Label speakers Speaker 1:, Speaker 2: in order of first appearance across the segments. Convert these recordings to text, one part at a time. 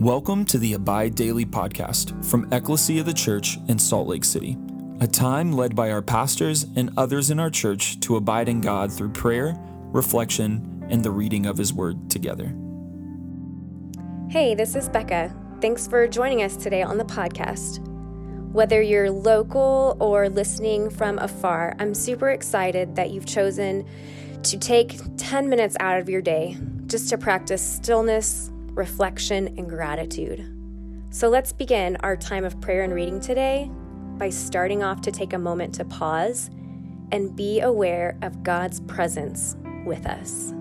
Speaker 1: Welcome to the Abide Daily podcast from Ecclesia of the Church in Salt Lake City, a time led by our pastors and others in our church to abide in God through prayer, reflection, and the reading of His Word together.
Speaker 2: Hey, this is Becca. Thanks for joining us today on the podcast. Whether you're local or listening from afar, I'm super excited that you've chosen to take 10 minutes out of your day just to practice stillness reflection, and gratitude. So let's begin our time of prayer and reading today by starting off to take a moment to pause and be aware of God's presence with us.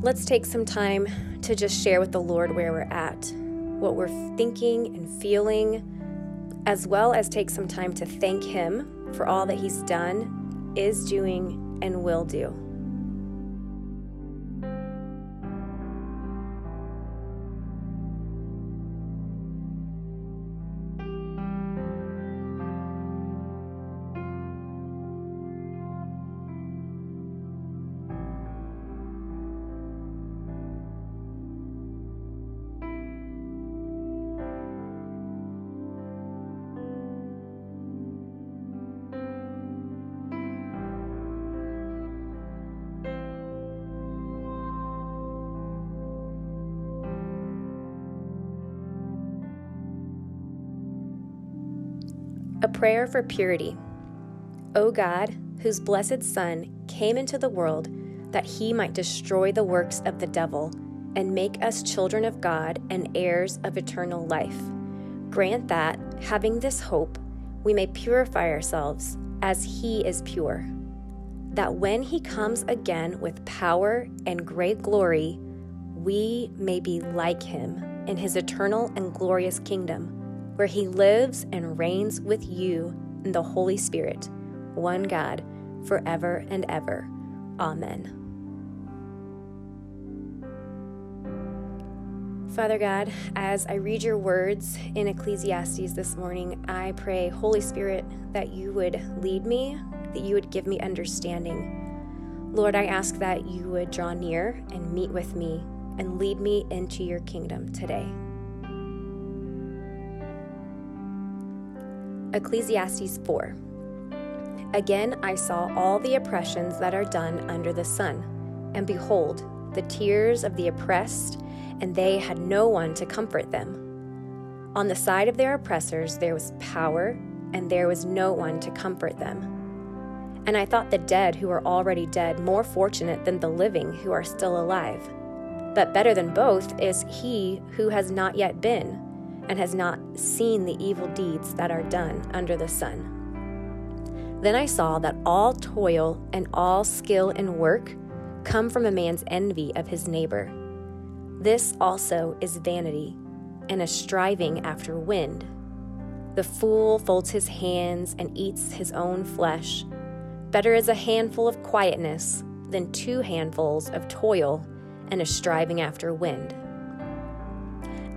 Speaker 2: Let's take some time to just share with the Lord where we're at, what we're thinking and feeling, as well as take some time to thank Him for all that He's done, is doing, and will do. A prayer for purity. O God, whose blessed Son came into the world that he might destroy the works of the devil and make us children of God and heirs of eternal life, grant that, having this hope, we may purify ourselves as he is pure, that when he comes again with power and great glory, we may be like him in his eternal and glorious kingdom where he lives and reigns with you in the Holy Spirit, one God, forever and ever. Amen. Father God, as I read your words in Ecclesiastes this morning, I pray, Holy Spirit, that you would lead me, that you would give me understanding. Lord, I ask that you would draw near and meet with me and lead me into your kingdom today. Ecclesiastes 4. Again I saw all the oppressions that are done under the sun, and behold, the tears of the oppressed, and they had no one to comfort them. On the side of their oppressors there was power, and there was no one to comfort them. And I thought the dead who are already dead more fortunate than the living who are still alive. But better than both is he who has not yet been and has not seen the evil deeds that are done under the sun. Then I saw that all toil and all skill in work come from a man's envy of his neighbor. This also is vanity and a striving after wind. The fool folds his hands and eats his own flesh. Better is a handful of quietness than two handfuls of toil and a striving after wind.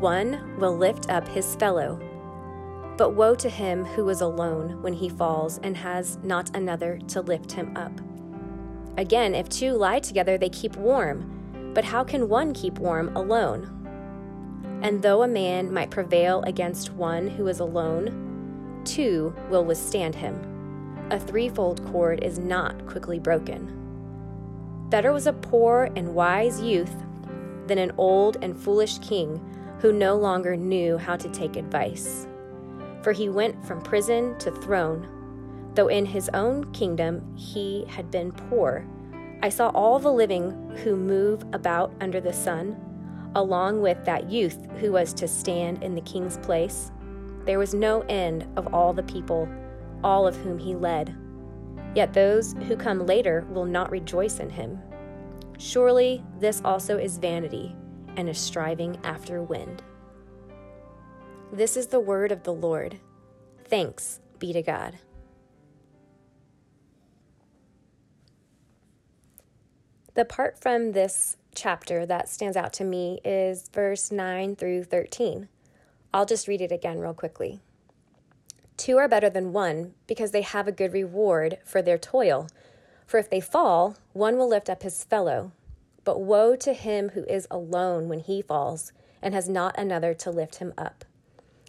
Speaker 2: one will lift up his fellow. But woe to him who is alone when he falls and has not another to lift him up. Again, if two lie together, they keep warm. But how can one keep warm alone? And though a man might prevail against one who is alone, two will withstand him. A threefold cord is not quickly broken. Better was a poor and wise youth than an old and foolish king who no longer knew how to take advice. For he went from prison to throne, though in his own kingdom he had been poor, I saw all the living who move about under the sun, along with that youth who was to stand in the king's place. There was no end of all the people, all of whom he led. Yet those who come later will not rejoice in him. Surely this also is vanity and a striving after wind. This is the word of the Lord. Thanks be to God. The part from this chapter that stands out to me is verse 9 through 13. I'll just read it again real quickly. Two are better than one because they have a good reward for their toil. For if they fall, one will lift up his fellow. But woe to him who is alone when he falls and has not another to lift him up.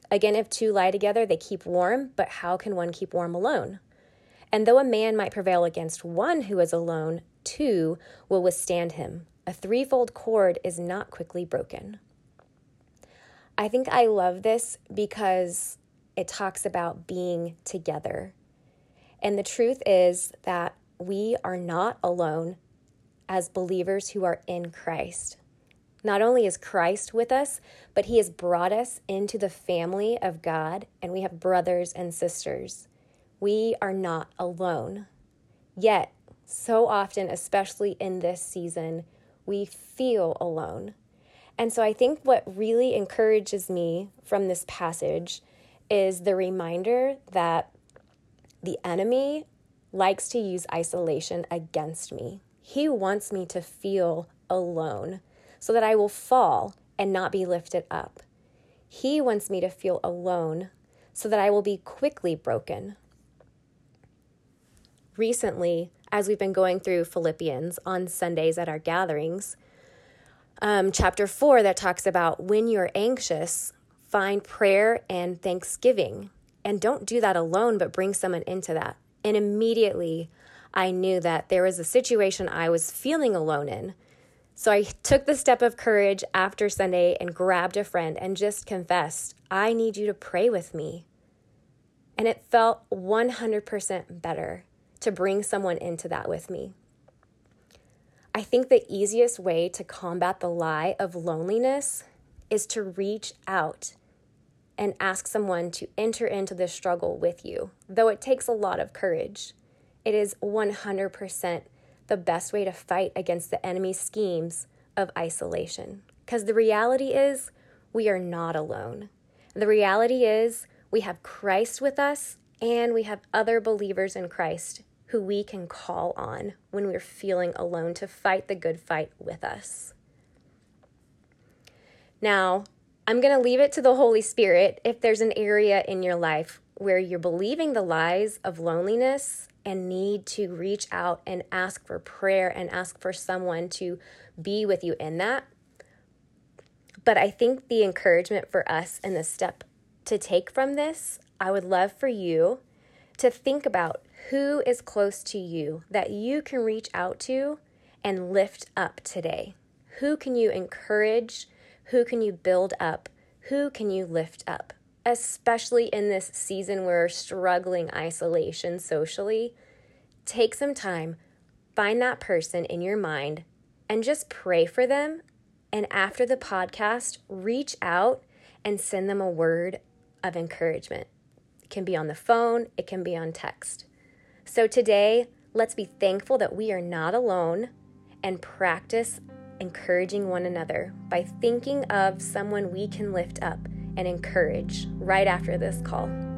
Speaker 2: Again, if two lie together, they keep warm, but how can one keep warm alone? And though a man might prevail against one who is alone, two will withstand him. A threefold cord is not quickly broken. I think I love this because it talks about being together. And the truth is that we are not alone as believers who are in Christ. Not only is Christ with us, but he has brought us into the family of God, and we have brothers and sisters. We are not alone. Yet, so often, especially in this season, we feel alone. And so I think what really encourages me from this passage is the reminder that the enemy likes to use isolation against me. He wants me to feel alone so that I will fall and not be lifted up. He wants me to feel alone so that I will be quickly broken. Recently, as we've been going through Philippians on Sundays at our gatherings, um, chapter four that talks about when you're anxious, find prayer and thanksgiving. And don't do that alone, but bring someone into that. And immediately I knew that there was a situation I was feeling alone in. So I took the step of courage after Sunday and grabbed a friend and just confessed, I need you to pray with me. And it felt 100% better to bring someone into that with me. I think the easiest way to combat the lie of loneliness is to reach out and ask someone to enter into this struggle with you, though it takes a lot of courage. It is 100% the best way to fight against the enemy's schemes of isolation. Because the reality is, we are not alone. The reality is, we have Christ with us and we have other believers in Christ who we can call on when we're feeling alone to fight the good fight with us. Now, I'm going to leave it to the Holy Spirit if there's an area in your life where you're believing the lies of loneliness and need to reach out and ask for prayer and ask for someone to be with you in that. But I think the encouragement for us and the step to take from this, I would love for you to think about who is close to you that you can reach out to and lift up today. Who can you encourage? Who can you build up? Who can you lift up? Especially in this season where we're struggling isolation socially, take some time, find that person in your mind, and just pray for them. And after the podcast, reach out and send them a word of encouragement. It can be on the phone, it can be on text. So today, let's be thankful that we are not alone and practice encouraging one another by thinking of someone we can lift up and encourage right after this call.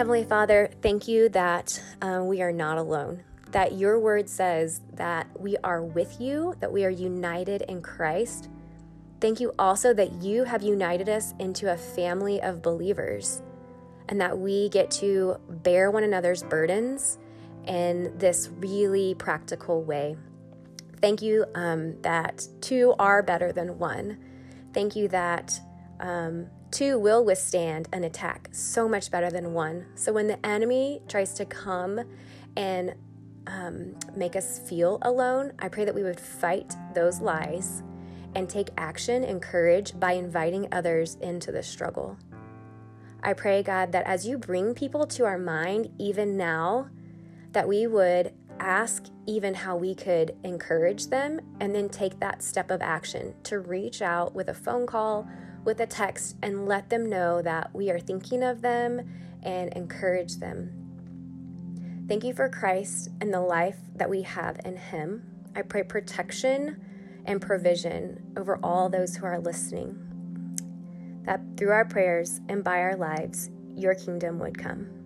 Speaker 2: Heavenly Father, thank you that uh, we are not alone, that your word says that we are with you, that we are united in Christ. Thank you also that you have united us into a family of believers and that we get to bear one another's burdens in this really practical way. Thank you um, that two are better than one. Thank you that um, two will withstand an attack so much better than one. So when the enemy tries to come and um, make us feel alone, I pray that we would fight those lies and take action and courage by inviting others into the struggle. I pray, God, that as you bring people to our mind, even now, that we would ask even how we could encourage them and then take that step of action to reach out with a phone call, with a text, and let them know that we are thinking of them and encourage them. Thank you for Christ and the life that we have in Him. I pray protection and provision over all those who are listening. That through our prayers and by our lives, your kingdom would come.